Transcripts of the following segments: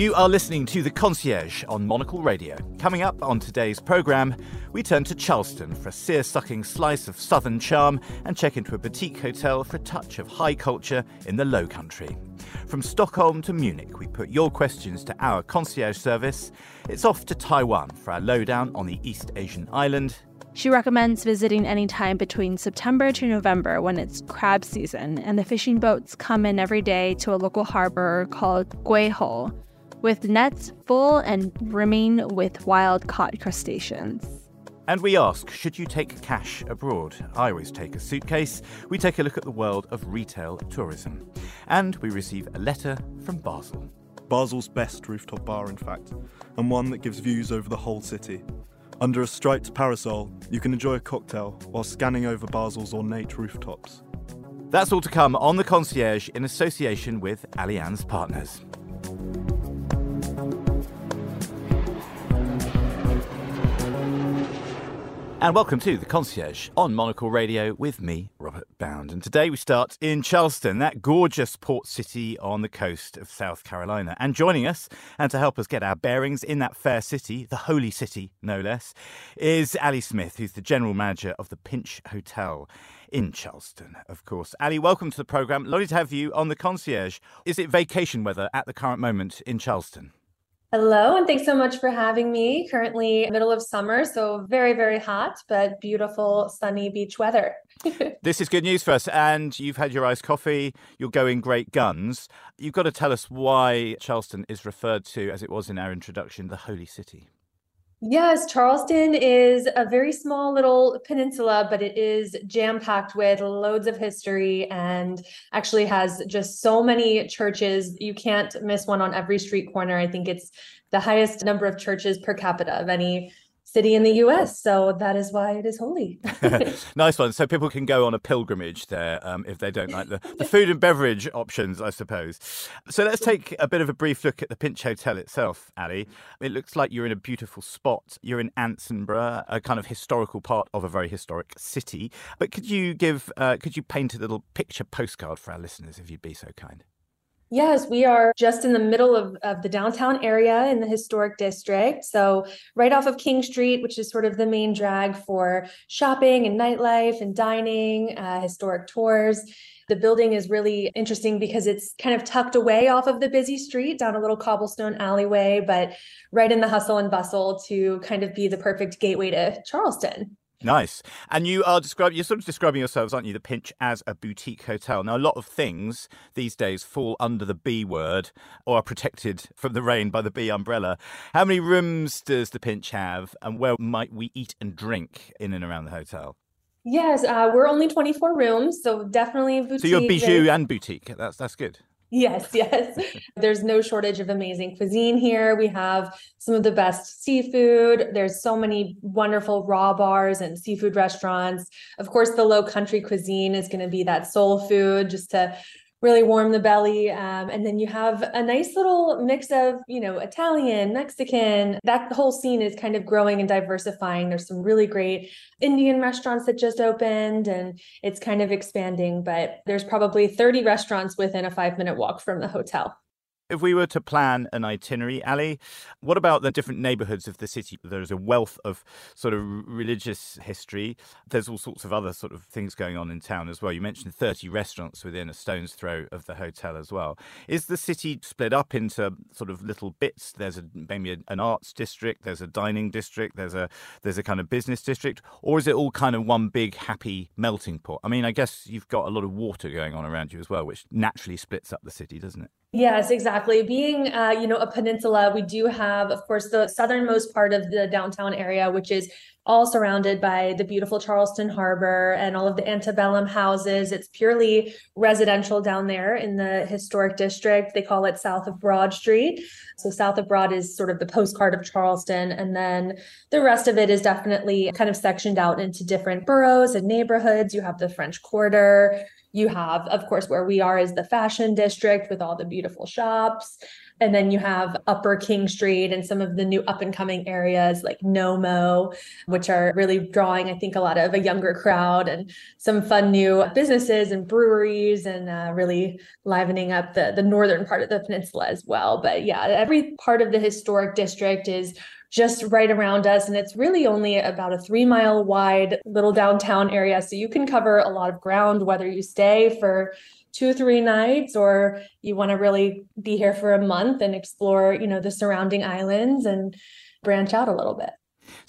You are listening to The Concierge on Monocle Radio. Coming up on today's programme, we turn to Charleston for a sear sucking slice of southern charm and check into a boutique hotel for a touch of high culture in the low country. From Stockholm to Munich, we put your questions to our concierge service. It's off to Taiwan for our lowdown on the East Asian island. She recommends visiting any time between September to November when it's crab season and the fishing boats come in every day to a local harbor called Guihou with nets full and brimming with wild caught crustaceans. And we ask, should you take cash abroad? I always take a suitcase. We take a look at the world of retail tourism. And we receive a letter from Basel. Basel's best rooftop bar, in fact, and one that gives views over the whole city. Under a striped parasol, you can enjoy a cocktail while scanning over Basel's ornate rooftops. That's all to come on The Concierge in association with Allianz Partners. And welcome to The Concierge on Monocle Radio with me, Robert Bound. And today we start in Charleston, that gorgeous port city on the coast of South Carolina. And joining us, and to help us get our bearings in that fair city, the holy city, no less, is Ali Smith, who's the general manager of the Pinch Hotel in Charleston, of course. Ali, welcome to the programme. Lovely to have you on The Concierge. Is it vacation weather at the current moment in Charleston? Hello, and thanks so much for having me. Currently, middle of summer, so very, very hot, but beautiful, sunny beach weather. this is good news for us. And you've had your iced coffee, you're going great guns. You've got to tell us why Charleston is referred to, as it was in our introduction, the Holy City. Yes, Charleston is a very small little peninsula, but it is jam packed with loads of history and actually has just so many churches. You can't miss one on every street corner. I think it's the highest number of churches per capita of any city in the US. So that is why it is holy. nice one. So people can go on a pilgrimage there um, if they don't like the, the food and beverage options, I suppose. So let's take a bit of a brief look at the Pinch Hotel itself, Ali. It looks like you're in a beautiful spot. You're in Ansonborough, a kind of historical part of a very historic city. But could you give, uh, could you paint a little picture postcard for our listeners if you'd be so kind? Yes, we are just in the middle of, of the downtown area in the historic district. So, right off of King Street, which is sort of the main drag for shopping and nightlife and dining, uh, historic tours. The building is really interesting because it's kind of tucked away off of the busy street down a little cobblestone alleyway, but right in the hustle and bustle to kind of be the perfect gateway to Charleston. Nice. And you are describing, you're sort of describing yourselves, aren't you, the Pinch as a boutique hotel. Now, a lot of things these days fall under the B word or are protected from the rain by the B umbrella. How many rooms does the Pinch have and where might we eat and drink in and around the hotel? Yes, uh, we're only 24 rooms, so definitely boutique. So you're bijou and boutique. That's that's good. Yes, yes. There's no shortage of amazing cuisine here. We have some of the best seafood. There's so many wonderful raw bars and seafood restaurants. Of course, the low country cuisine is going to be that soul food just to really warm the belly. Um, and then you have a nice little mix of, you know, Italian, Mexican. That whole scene is kind of growing and diversifying. There's some really great Indian restaurants that just opened and it's kind of expanding, but there's probably 30 restaurants within a five minute walk from the hotel. If we were to plan an itinerary, Ali, what about the different neighborhoods of the city? There's a wealth of sort of religious history. There's all sorts of other sort of things going on in town as well. You mentioned 30 restaurants within a stone's throw of the hotel as well. Is the city split up into sort of little bits? There's a, maybe an arts district, there's a dining district, there's a there's a kind of business district, or is it all kind of one big happy melting pot? I mean, I guess you've got a lot of water going on around you as well, which naturally splits up the city, doesn't it? Yes, exactly. Being, uh, you know, a peninsula, we do have, of course, the southernmost part of the downtown area, which is all surrounded by the beautiful Charleston Harbor and all of the antebellum houses. It's purely residential down there in the historic district. They call it south of Broad Street. So south of Broad is sort of the postcard of Charleston. And then the rest of it is definitely kind of sectioned out into different boroughs and neighborhoods. You have the French Quarter, you have, of course, where we are is the fashion district with all the beautiful shops. And then you have Upper King Street and some of the new up and coming areas like Nomo, which are really drawing, I think, a lot of a younger crowd and some fun new businesses and breweries and uh, really livening up the, the northern part of the peninsula as well. But yeah, every part of the historic district is just right around us. And it's really only about a three mile wide little downtown area. So you can cover a lot of ground, whether you stay for two three nights or you want to really be here for a month and explore, you know, the surrounding islands and branch out a little bit.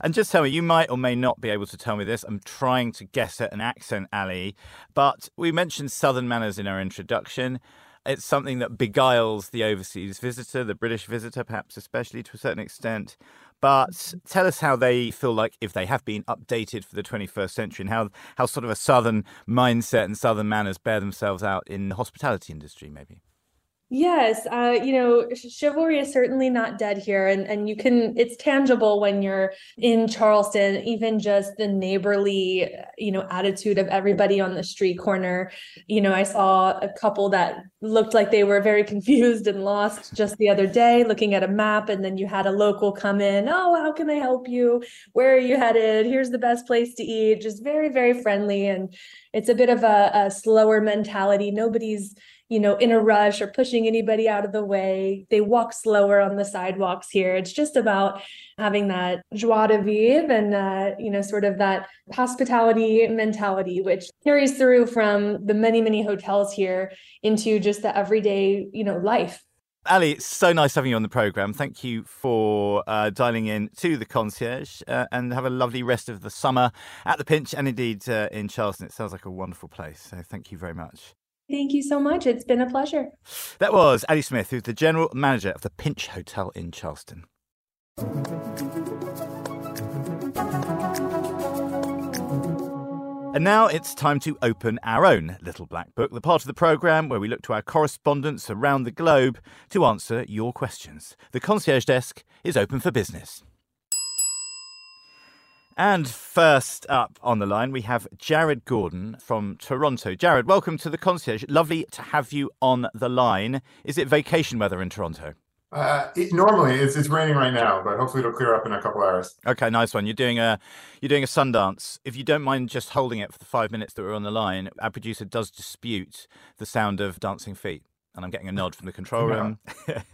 And just tell me, you might or may not be able to tell me this. I'm trying to guess at an accent, Ali. But we mentioned Southern manners in our introduction. It's something that beguiles the overseas visitor, the British visitor, perhaps especially to a certain extent. But mm-hmm. tell us how they feel like if they have been updated for the 21st century and how, how sort of a Southern mindset and Southern manners bear themselves out in the hospitality industry, maybe. Yes, uh, you know, chivalry is certainly not dead here, and and you can it's tangible when you're in Charleston. Even just the neighborly, you know, attitude of everybody on the street corner. You know, I saw a couple that looked like they were very confused and lost just the other day, looking at a map, and then you had a local come in. Oh, how can I help you? Where are you headed? Here's the best place to eat. Just very very friendly, and it's a bit of a, a slower mentality. Nobody's you know, in a rush or pushing anybody out of the way. They walk slower on the sidewalks here. It's just about having that joie de vivre and, uh, you know, sort of that hospitality mentality, which carries through from the many, many hotels here into just the everyday, you know, life. Ali, it's so nice having you on the program. Thank you for uh, dialing in to the concierge uh, and have a lovely rest of the summer at the Pinch and indeed uh, in Charleston. It sounds like a wonderful place. So thank you very much. Thank you so much. It's been a pleasure. That was Ali Smith, who's the general manager of the Pinch Hotel in Charleston. And now it's time to open our own little black book, the part of the programme where we look to our correspondents around the globe to answer your questions. The concierge desk is open for business. And first up on the line, we have Jared Gordon from Toronto. Jared, welcome to the concierge. Lovely to have you on the line. Is it vacation weather in Toronto? Uh, it, normally it's it's raining right now, but hopefully it'll clear up in a couple hours. Okay, nice one. You're doing a you're doing a Sundance. If you don't mind just holding it for the five minutes that we're on the line, our producer does dispute the sound of dancing feet and I'm getting a nod from the control room.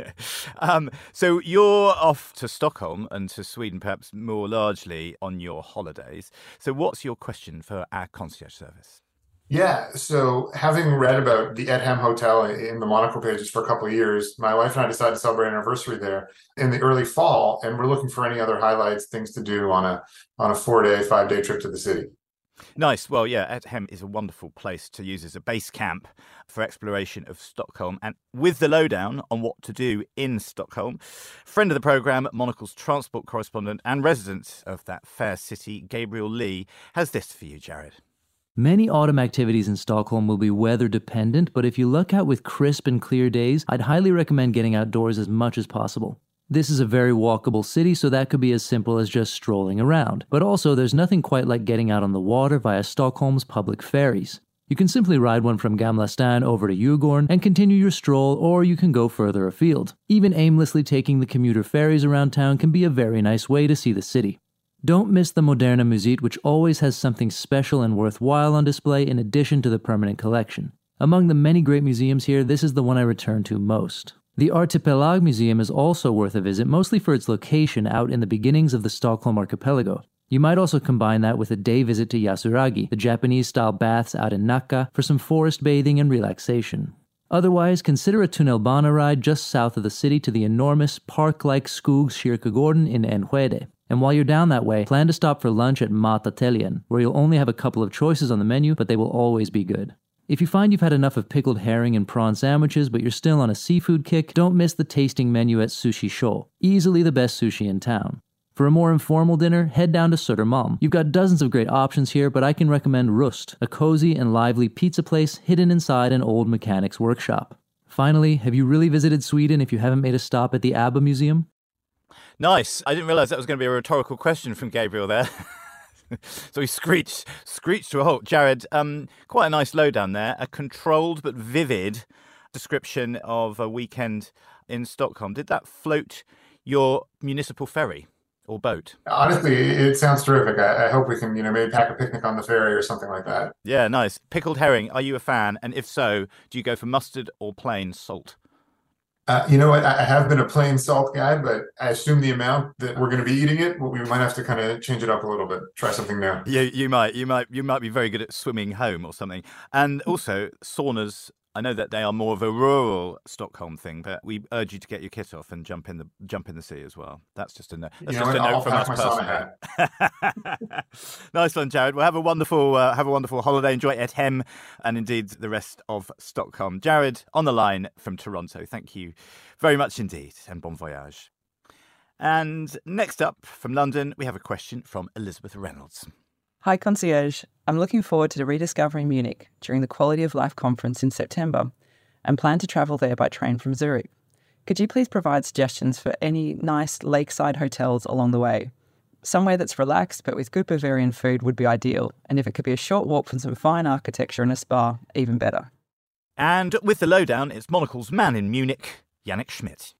um, so you're off to Stockholm and to Sweden, perhaps more largely on your holidays. So what's your question for our concierge service? Yeah, so having read about the Ett Hem Hotel in the Monocle pages for a couple of years, my wife and I decided to celebrate an anniversary there in the early fall, and we're looking for any other highlights, things to do on a on a four day, five day trip to the city. Nice. Well, yeah, Ett Hem is a wonderful place to use as a base camp for exploration of Stockholm. And with the lowdown on what to do in Stockholm, friend of the programme, Monocle's transport correspondent and resident of that fair city, Gabriel Lee, has this for you, Jared. Many autumn activities in Stockholm will be weather dependent, but if you luck out with crisp and clear days, I'd highly recommend getting outdoors as much as possible. This is a very walkable city, so that could be as simple as just strolling around. But also, there's nothing quite like getting out on the water via Stockholm's public ferries. You can simply ride one from Gamla stan over to Djurgården and continue your stroll, or you can go further afield. Even aimlessly taking the commuter ferries around town can be a very nice way to see the city. Don't miss the Moderna Museet, which always has something special and worthwhile on display in addition to the permanent collection. Among the many great museums here, this is the one I return to most. The Artipelag Museum is also worth a visit, mostly for its location out in the beginnings of the Stockholm archipelago. You might also combine that with a day visit to Yasuragi, the Japanese style baths out in Nacka, for some forest bathing and relaxation. Otherwise, consider a tunnelbana ride just south of the city to the enormous park like Skogskyrkogården in Enskede. And while you're down that way, plan to stop for lunch at Matateljen, where you'll only have a couple of choices on the menu, but they will always be good. If you find you've had enough of pickled herring and prawn sandwiches, but you're still on a seafood kick, don't miss the tasting menu at Sushi Sho, easily the best sushi in town. For a more informal dinner, head down to Södermalm. You've got dozens of great options here, but I can recommend Rust, a cozy and lively pizza place hidden inside an old mechanic's workshop. Finally, have you really visited Sweden if you haven't made a stop at the ABBA Museum? Nice. I didn't realize that was going to be a rhetorical question from Gabriel there. so he screeched, screeched to a halt. Jared, um, quite a nice lowdown there. A controlled but vivid description of a weekend in Stockholm, did that float your municipal ferry or boat? Honestly, it sounds terrific. I, I, hope we can, you know, maybe pack a picnic on the ferry or something like that. Yeah, nice. Pickled herring, are you a fan? And if so, do you go for mustard or plain salt? Uh, you know what? I have been a plain salt guy, but I assume the amount that we're going to be eating it, we might have to kind of change it up a little bit, try something new. Yeah, you might, you might, you might be very good at swimming home or something. And also, saunas I know that they are more of a rural Stockholm thing, but we urge you to get your kit off and jump in the jump in the sea as well. That's just a, no, that's you just a note from us personally. nice one, Jared. Well, have a wonderful uh, have a wonderful holiday. Enjoy Ett Hem and indeed the rest of Stockholm. Jared on the line from Toronto. Thank you very much indeed, and bon voyage. And next up from London, we have a question from Elizabeth Reynolds. Hi, concierge. I'm looking forward to rediscovering Munich during the Quality of Life conference in September and plan to travel there by train from Zurich. Could you please provide suggestions for any nice lakeside hotels along the way? Somewhere that's relaxed but with good Bavarian food would be ideal, and if it could be a short walk from some fine architecture and a spa, even better. And with the lowdown, it's Monocle's man in Munich, Yannick Schmidt.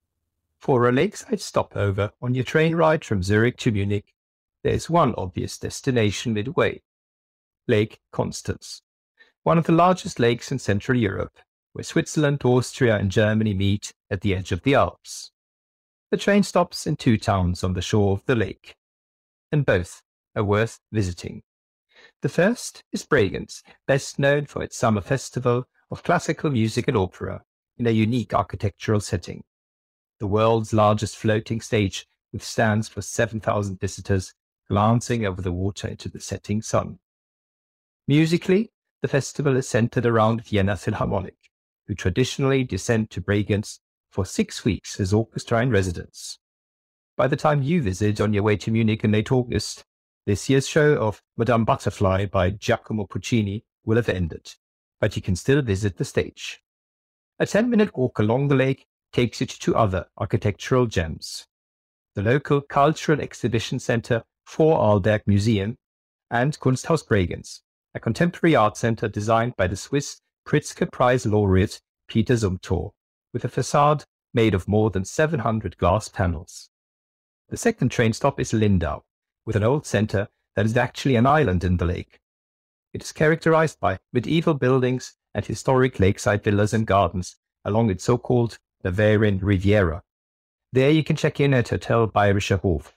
For a lakeside stopover on your train ride from Zurich to Munich, there is one obvious destination midway Lake Constance, one of the largest lakes in Central Europe, where Switzerland, Austria, and Germany meet at the edge of the Alps. The train stops in two towns on the shore of the lake, and both are worth visiting. The first is Bregenz, best known for its summer festival of classical music and opera in a unique architectural setting. The world's largest floating stage with stands for 7,000 visitors glancing over the water into the setting sun. Musically, the festival is centered around Vienna Philharmonic, who traditionally descend to Bregenz for six weeks as orchestra in residence. By the time you visit on your way to Munich in late August, this year's show of Madame Butterfly by Giacomo Puccini will have ended, but you can still visit the stage. A 10 minute walk along the lake takes you to two other architectural gems the local Cultural Exhibition Center Vorarlberg Museum, and Kunsthaus Bregenz, a contemporary art center designed by the Swiss Pritzker Prize laureate Peter Zumthor, with a facade made of more than 700 glass panels. The second train stop is Lindau, with an old center that is actually an island in the lake. It is characterized by medieval buildings and historic lakeside villas and gardens along its so-called Bavarian Riviera. There you can check in at Hotel Bayerischer Hof,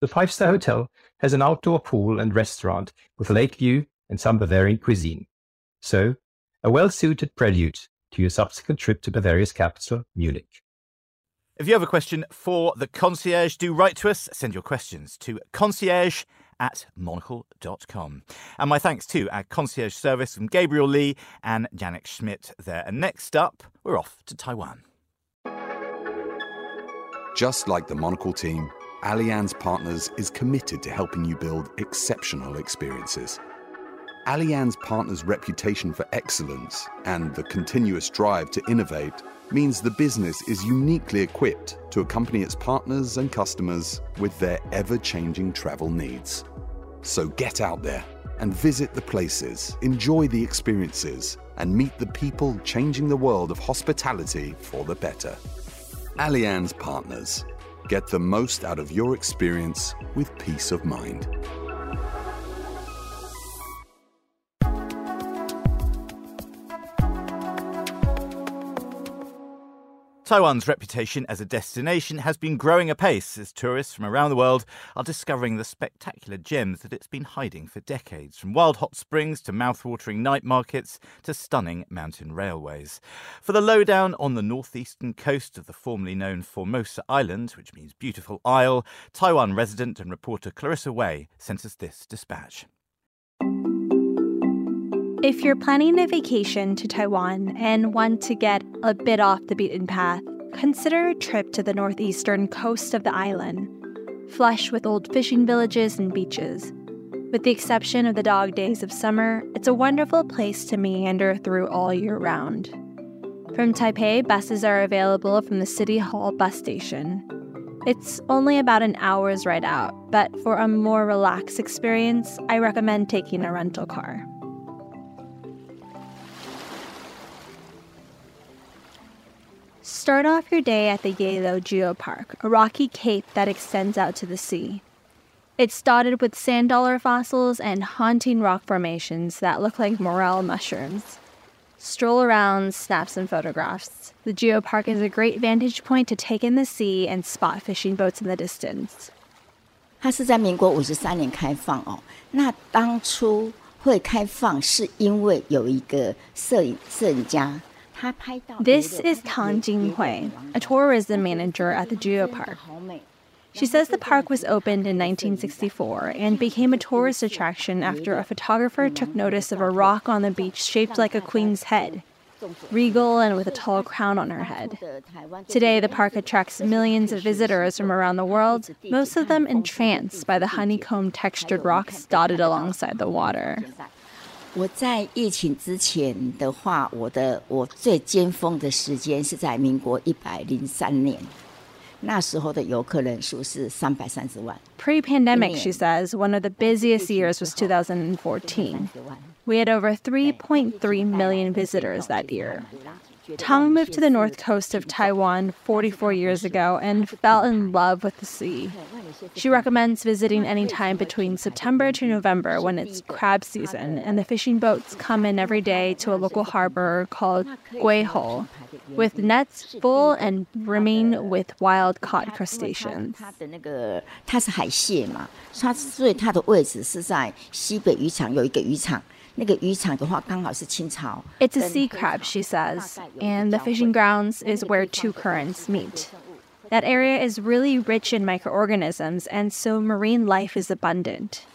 the five star hotel has an outdoor pool and restaurant with lake view and some Bavarian cuisine. So, a well suited prelude to your subsequent trip to Bavaria's capital, Munich. If you have a question for the concierge, do write to us. Send your questions to concierge at monocle.com. And my thanks to our concierge service from Gabriel Lee and Yannick Schmidt there. And next up, we're off to Taiwan. Just like the Monocle team, Allianz Partners is committed to helping you build exceptional experiences. Allianz Partners' reputation for excellence and the continuous drive to innovate means the business is uniquely equipped to accompany its partners and customers with their ever changing travel needs. So get out there and visit the places, enjoy the experiences, and meet the people changing the world of hospitality for the better. Allianz Partners Get the most out of your experience with peace of mind. Taiwan's reputation as a destination has been growing apace as tourists from around the world are discovering the spectacular gems that it's been hiding for decades, from wild hot springs to mouth-watering night markets to stunning mountain railways. For the lowdown on the northeastern coast of the formerly known Formosa Island, which means beautiful isle, Taiwan resident and reporter Clarissa Wei sent us this dispatch. If you're planning a vacation to Taiwan and want to get a bit off the beaten path, consider a trip to the northeastern coast of the island, flush with old fishing villages and beaches. With the exception of the dog days of summer, it's a wonderful place to meander through all year round. From Taipei, buses are available from the City Hall bus station. It's only about an hour's ride out, but for a more relaxed experience, I recommend taking a rental car. Start off your day at the Yehliu Geopark, a rocky cape that extends out to the sea. It's dotted with sand dollar fossils and haunting rock formations that look like morel mushrooms. Stroll around, snap some photographs. The geopark is a great vantage point to take in the sea and spot fishing boats in the distance. 它是在民国五十三年开放哦。那当初会开放，是因为有一个摄影摄影家 this is Tang Jinghui, a tourism manager at the geopark. She says the park was opened in 1964 and became a tourist attraction after a photographer took notice of a rock on the beach shaped like a queen's head, regal and with a tall crown on her head. Today, the park attracts millions of visitors from around the world, most of them entranced by the honeycomb textured rocks dotted alongside the water. 我在疫情之前的话，我的我最尖峰的时间是在民国一百零三年。那时候的游客人数是三百三十万 Pre-pandemic, she says, one of the busiest years was 2014. We had over 3.3 million visitors that year. Tang moved to the north coast of Taiwan 44 years ago and fell in love with the sea. She recommends visiting any time between September to November when it's crab season and the fishing boats come in every day to a local harbor called Guihou with nets full and brimming with wild caught crustaceans. 它是海蟹嘛，它所以它的位置是在西北渔场有一个渔场。 it's a sea crab, she says, and the fishing grounds is where two currents meet. That area is really rich in microorganisms, and so marine life is abundant.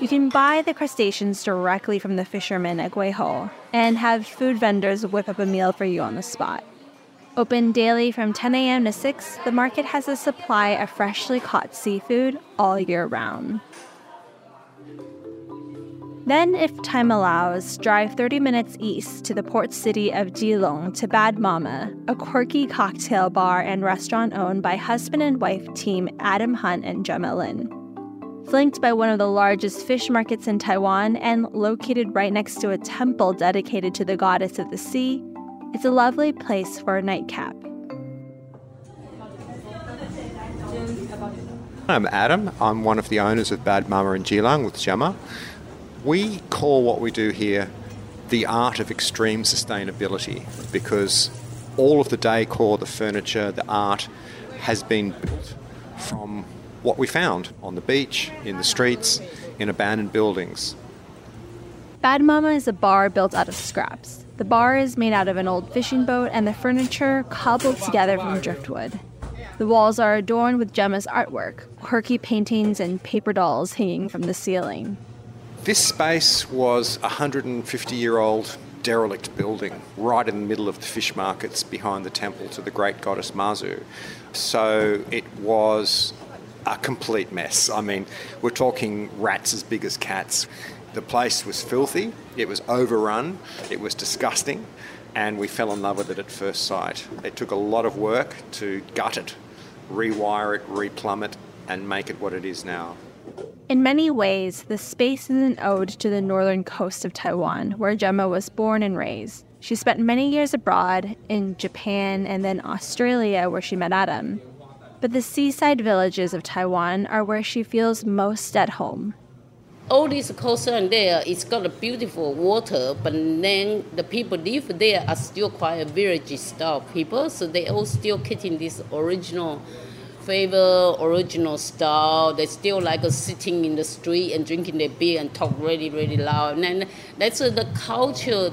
You can buy the crustaceans directly from the fishermen at Guihou and have food vendors whip up a meal for you on the spot. Open daily from 10 a.m. to 6, the market has a supply of freshly caught seafood all year round. Then, if time allows, drive 30 minutes east to the port city of Keelung to Bad Mama, a quirky cocktail bar and restaurant owned by husband and wife team Adam Hunt and Gemma Lin. Flanked by one of the largest fish markets in Taiwan and located right next to a temple dedicated to the goddess of the sea, it's a lovely place for a nightcap. I'm Adam. I'm one of the owners of Bad Mama in Keelung with Gemma. We call what we do here the art of extreme sustainability because all of the decor, the furniture, the art has been built from what we found on the beach, in the streets, in abandoned buildings. Bad Mama is a bar built out of scraps. The bar is made out of an old fishing boat and the furniture cobbled together from driftwood. The walls are adorned with Gemma's artwork, quirky paintings and paper dolls hanging from the ceiling. This space was a 150 year old derelict building right in the middle of the fish markets behind the temple to the great goddess Mazu. So it was a complete mess. I mean, we're talking rats as big as cats. The place was filthy, it was overrun, it was disgusting, and we fell in love with it at first sight. It took a lot of work to gut it, rewire it, replumb it, and make it what it is now. In many ways, the space is an ode to the northern coast of Taiwan, where Gemma was born and raised. She spent many years abroad in Japan and then Australia, where she met Adam. But the seaside villages of Taiwan are where she feels most at home all this coastline there, it's got a beautiful water, but then the people live there are still quite a village style people, so they all still keeping this original flavor, original style. They still like uh, sitting in the street and drinking their beer and talk really, really loud. And then that's uh, the culture.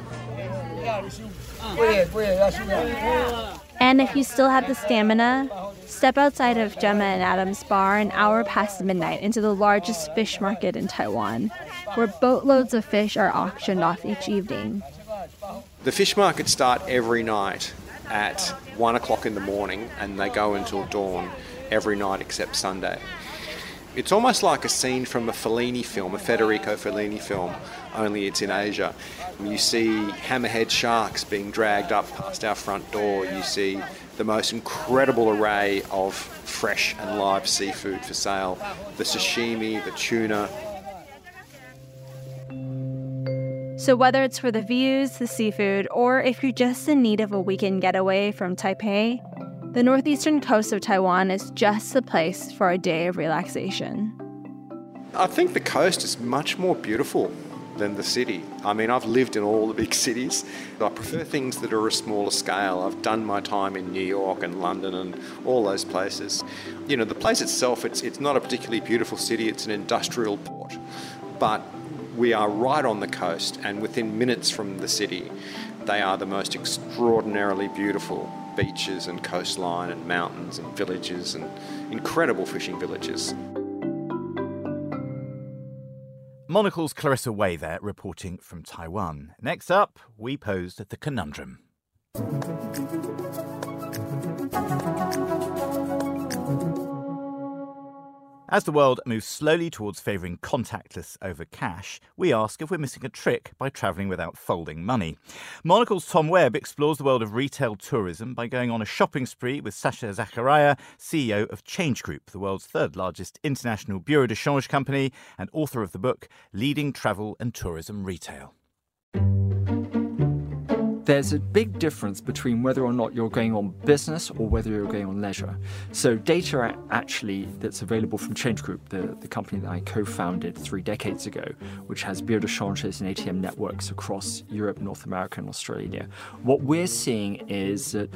And if you still have the stamina, step outside of Gemma and Adam's bar an hour past midnight into the largest fish market in Taiwan, where boatloads of fish are auctioned off each evening. The fish markets start every night at one o'clock in the morning and they go until dawn every night except Sunday. It's almost like a scene from a Fellini film, a Federico Fellini film, only it's in Asia. You see hammerhead sharks being dragged up past our front door. You see the most incredible array of fresh and live seafood for sale the sashimi, the tuna. So, whether it's for the views, the seafood, or if you're just in need of a weekend getaway from Taipei, the northeastern coast of Taiwan is just the place for a day of relaxation. I think the coast is much more beautiful than the city. I mean, I've lived in all the big cities. I prefer things that are a smaller scale. I've done my time in New York and London and all those places. You know, the place itself, it's, it's not a particularly beautiful city, it's an industrial port. But we are right on the coast, and within minutes from the city, they are the most extraordinarily beautiful beaches and coastline and mountains and villages and incredible fishing villages. Monocle's Clarissa Wei there reporting from Taiwan. Next up, we posed the conundrum. As the world moves slowly towards favouring contactless over cash, we ask if we're missing a trick by travelling without folding money. Monocle's Tom Webb explores the world of retail tourism by going on a shopping spree with Sacha Zackariya, CEO of Change Group, the world's third largest international bureau de change company and author of the book Leading Travel and Tourism Retail. There's a big difference between whether or not you're going on business or whether you're going on leisure. So, data actually that's available from Change Group, the, the company that I co founded three decades ago, which has bureau de changes and ATM networks across Europe, North America, and Australia. What we're seeing is that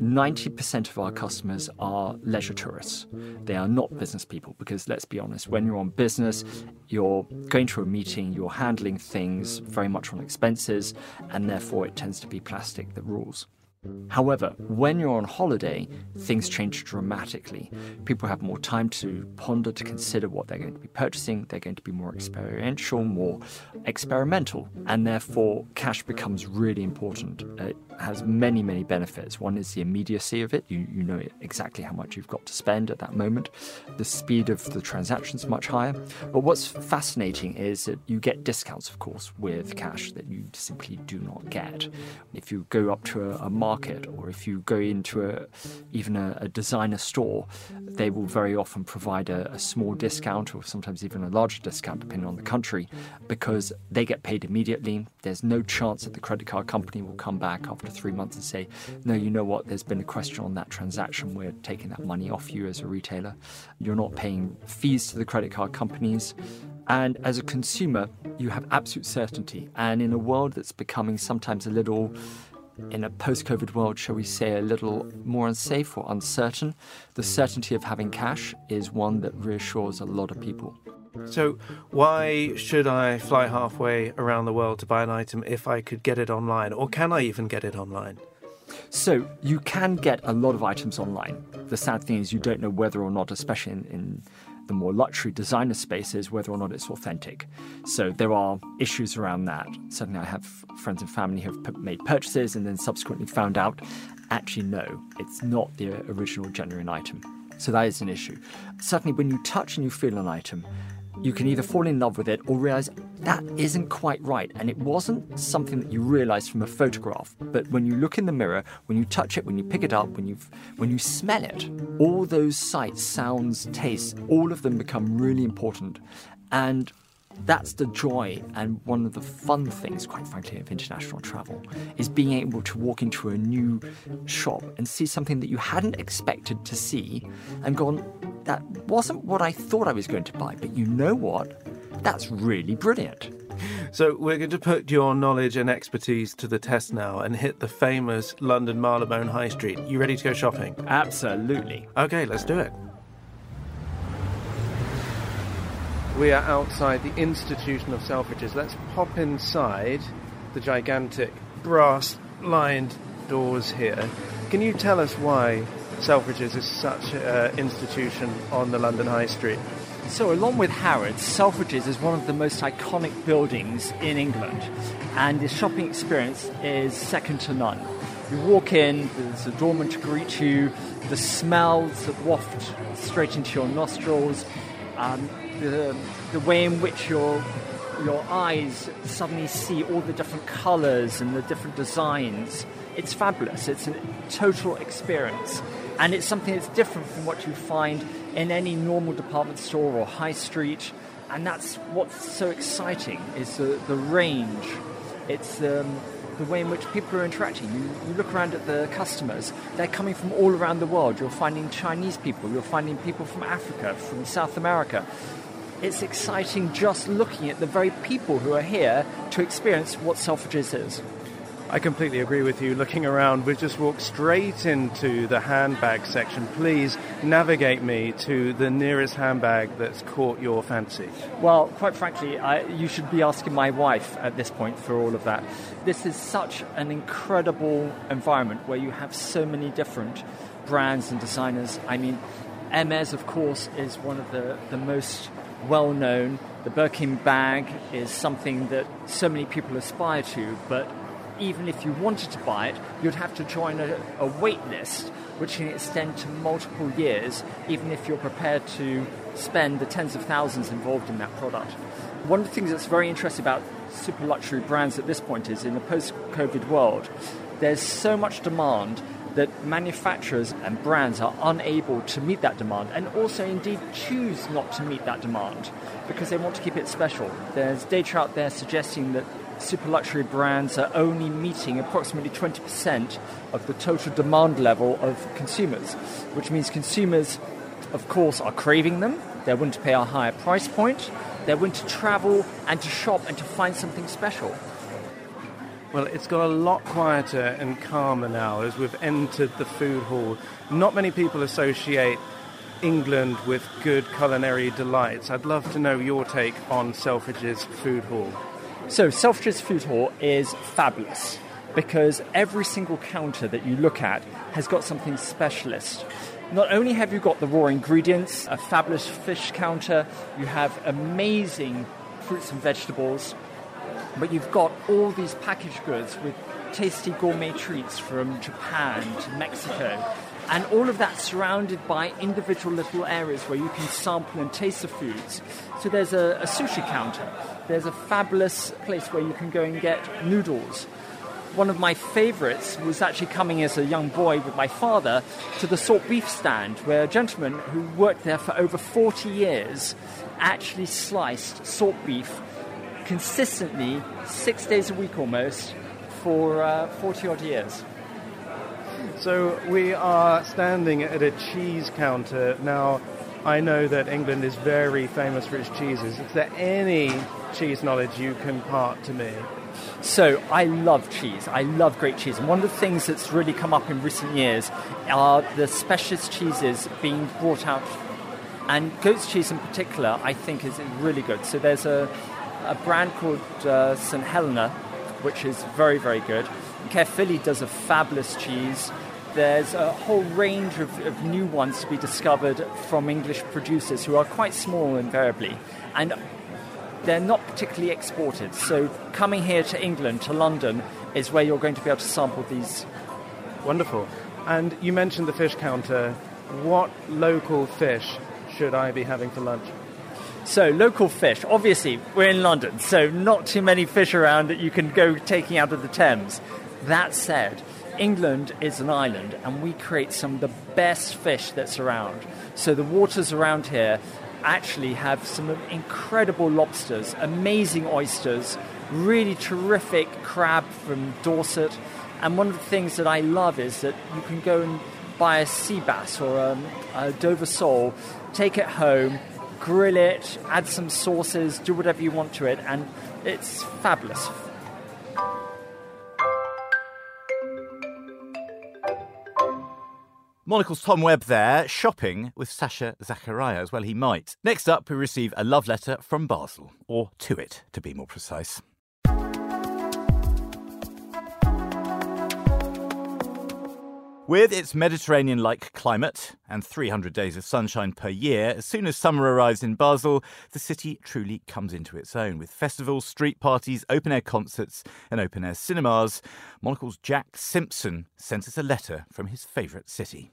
90% of our customers are leisure tourists. They are not business people because, let's be honest, when you're on business, you're going to a meeting, you're handling things very much on expenses, and therefore it tends to be plastic that rules. However, when you're on holiday, things change dramatically. People have more time to ponder, to consider what they're going to be purchasing. They're going to be more experiential, more experimental, and therefore cash becomes really important. It has many, many benefits. One is the immediacy of it. You, you know exactly how much you've got to spend at that moment. The speed of the transactions much higher. But what's fascinating is that you get discounts, of course, with cash that you simply do not get. If you go up to a, a market or if you go into a, even a, a designer store, they will very often provide a, a small discount or sometimes even a larger discount, depending on the country, because they get paid immediately. There's no chance that the credit card company will come back after three months and say, no, you know what, there's been a question on that transaction. We're taking that money off you as a retailer. You're not paying fees to the credit card companies. And as a consumer, you have absolute certainty. And in a world that's becoming sometimes a little in a post COVID world, shall we say, a little more unsafe or uncertain, the certainty of having cash is one that reassures a lot of people. So, why should I fly halfway around the world to buy an item if I could get it online? Or can I even get it online? So, you can get a lot of items online. The sad thing is, you don't know whether or not, especially in, in the more luxury designer spaces, whether or not it's authentic. So there are issues around that. Certainly, I have friends and family who have made purchases and then subsequently found out actually, no, it's not the original genuine item. So that is an issue. Certainly, when you touch and you feel an item, you can either fall in love with it or realize that isn't quite right. And it wasn't something that you realize from a photograph. But when you look in the mirror, when you touch it, when you pick it up, when you when you smell it, all those sights, sounds, tastes, all of them become really important. And that's the joy and one of the fun things, quite frankly, of international travel is being able to walk into a new shop and see something that you hadn't expected to see and gone, that wasn't what I thought I was going to buy, but you know what? That's really brilliant. So we're going to put your knowledge and expertise to the test now and hit the famous London Marylebone High Street. You ready to go shopping? Absolutely. Okay, let's do it. We are outside the Institution of Selfridges. Let's pop inside the gigantic brass lined doors here. Can you tell us why Selfridges is such an institution on the London High Street? So, along with Harrods, Selfridges is one of the most iconic buildings in England, and the shopping experience is second to none. You walk in, there's a doorman to greet you, the smells that waft straight into your nostrils, um, the, the way in which your your eyes suddenly see all the different colors and the different designs. It's fabulous. It's a total experience. And it's something that's different from what you find in any normal department store or high street. And that's what's so exciting is the, the range It's um, the way in which people are interacting. You, you look around at the customers, they're coming from all around the world. You're finding Chinese people, you're finding people from Africa, from South America. It's exciting just looking at the very people who are here to experience what Selfridges is. I completely agree with you. Looking around, we've just walked straight into the handbag section. Please navigate me to the nearest handbag that's caught your fancy. Well, quite frankly, I, you should be asking my wife at this point for all of that. This is such an incredible environment where you have so many different brands and designers. I mean, Hermes, of course, is one of the, the most well known. The Birkin bag is something that so many people aspire to, but even if you wanted to buy it, you'd have to join a, a wait list, which can extend to multiple years, even if you're prepared to spend the tens of thousands involved in that product. One of the things that's very interesting about super luxury brands at this point is in the post COVID world, there's so much demand that manufacturers and brands are unable to meet that demand and also indeed choose not to meet that demand because they want to keep it special. There's data out there suggesting that super luxury brands are only meeting approximately 20% of the total demand level of consumers, which means consumers, of course, are craving them. They're willing to pay a higher price point. They're willing to travel and to shop and to find something special. Well, it's got a lot quieter and calmer now as we've entered the food hall. Not many people associate England with good culinary delights. I'd love to know your take on Selfridges Food Hall. So, Selfridges Food Hall is fabulous because every single counter that you look at has got something specialist. Not only have you got the raw ingredients, a fabulous fish counter, you have amazing fruits and vegetables, but you've got all these packaged goods with tasty gourmet treats from Japan to Mexico. And all of that surrounded by individual little areas where you can sample and taste the foods. So there's a, a sushi counter there's a fabulous place where you can go and get noodles. One of my favorites was actually coming as a young boy with my father to the salt beef stand, where a gentleman who worked there for over 40 years actually sliced salt beef consistently, six days a week almost, for uh, 40 odd years. So we are standing at a cheese counter now. I know that England is very famous for its cheeses. Is there any cheese knowledge you can part to me? So I love cheese. I love great cheese. And one of the things that's really come up in recent years are the specialist cheeses being brought out. And goat's cheese in particular, I think, is really good. So there's a, a brand called uh, St. Helena, which is very, very good. Caerphilly does a fabulous cheese. There's a whole range of, of, new ones to be discovered from English producers who are quite small invariably. And they're not particularly exported. So coming here to England, to London, is where you're going to be able to sample these. Wonderful. And you mentioned the fish counter. What local fish should I be having for lunch? So, local fish. Obviously, we're in London, so not too many fish around that you can go taking out of the Thames. That said, England is an island and we create some of the best fish that's around. So the waters around here actually have some incredible lobsters, amazing oysters, really terrific crab from Dorset. And one of the things that I love is that you can go and buy a sea bass or a, a Dover sole, take it home, grill it, add some sauces, do whatever you want to it, and it's fabulous. Monocle's Tom Webb there, shopping with Sacha Zackariya as well he might. Next up, we receive a love letter from Basel, or to it, to be more precise. With its Mediterranean like climate and 300 days of sunshine per year, as soon as summer arrives in Basel, the city truly comes into its own with festivals, street parties, open air concerts, and open air cinemas. Monocle's Jack Simpson sent us a letter from his favourite city.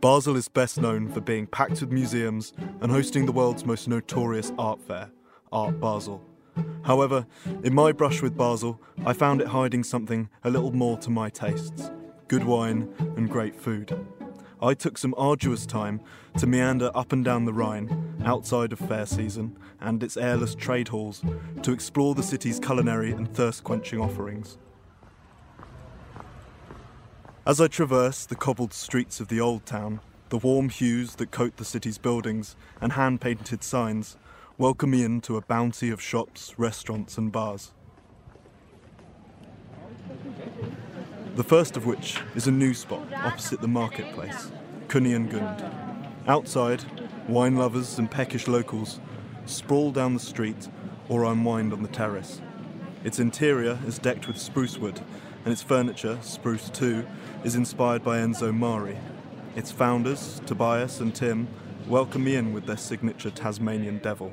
Basel is best known for being packed with museums and hosting the world's most notorious art fair, Art Basel. However, in my brush with Basel, I found it hiding something a little more to my tastes good wine and great food. I took some arduous time to meander up and down the Rhine outside of fair season and its airless trade halls, to explore the city's culinary and thirst quenching offerings. As I traverse the cobbled streets of the old town, the warm hues that coat the city's buildings and hand painted signs welcome me into a bounty of shops, restaurants, and bars. The first of which is a new spot opposite the marketplace, Gund. Outside, wine lovers and peckish locals sprawl down the street or unwind on the terrace. Its interior is decked with spruce wood, and its furniture, spruce too, is inspired by Enzo Mari. Its founders, Tobias and Tim, welcome me in with their signature Tasmanian devil.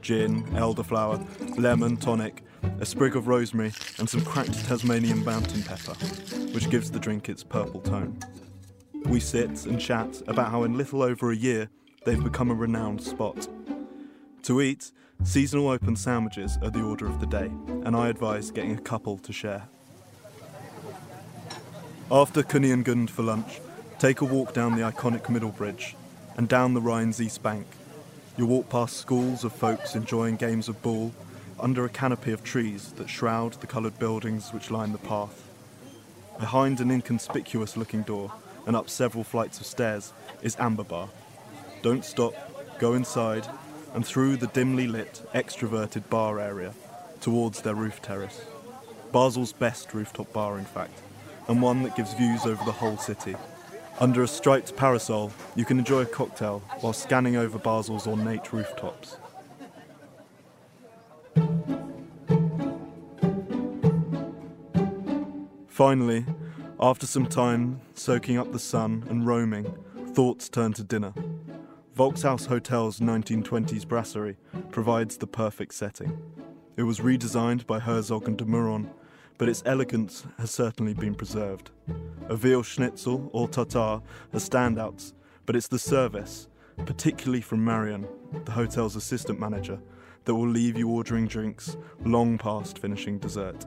Gin, elderflower, lemon, tonic, a sprig of rosemary, and some cracked Tasmanian mountain pepper, which gives the drink its purple tone. We sit and chat about how in little over a year they've become a renowned spot. To eat, seasonal open sandwiches are the order of the day, and I advise getting a couple to share. After Gund for lunch, take a walk down the iconic Middle Bridge and down the Rhine's east bank. You'll walk past schools of folks enjoying games of ball under a canopy of trees that shroud the coloured buildings which line the path. Behind an inconspicuous looking door and up several flights of stairs is Amber Bar. Don't stop, go inside, and through the dimly lit, extroverted bar area towards their roof terrace. Basel's best rooftop bar, in fact, and one that gives views over the whole city. Under a striped parasol, you can enjoy a cocktail while scanning over Basel's ornate rooftops. Finally, after some time soaking up the sun and roaming, thoughts turn to dinner. Volkshaus Hotel's 1920s brasserie provides the perfect setting. It was redesigned by Herzog and de Meuron, but its elegance has certainly been preserved. A veal schnitzel or tartare are standouts, but it's the service, particularly from Marion, the hotel's assistant manager, that will leave you ordering drinks long past finishing dessert.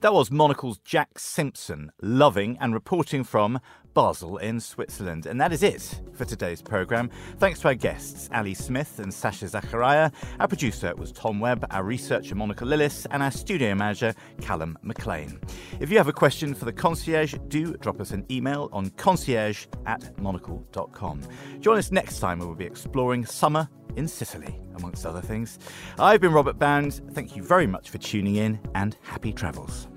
That was Monocle's Jack Simpson, loving and reporting from Basel in Switzerland. And that is it for today's programme. Thanks to our guests, Ali Smith and Sacha Zackariya. Our producer was Tom Webb, our researcher, Monica Lillis, and our studio manager, Callum McLean. If you have a question for the concierge, do drop us an email on concierge at monocle.com. Join us next time we'll be exploring summer in Sicily, amongst other things. I've been Robert Bound. Thank you very much for tuning in and happy travels.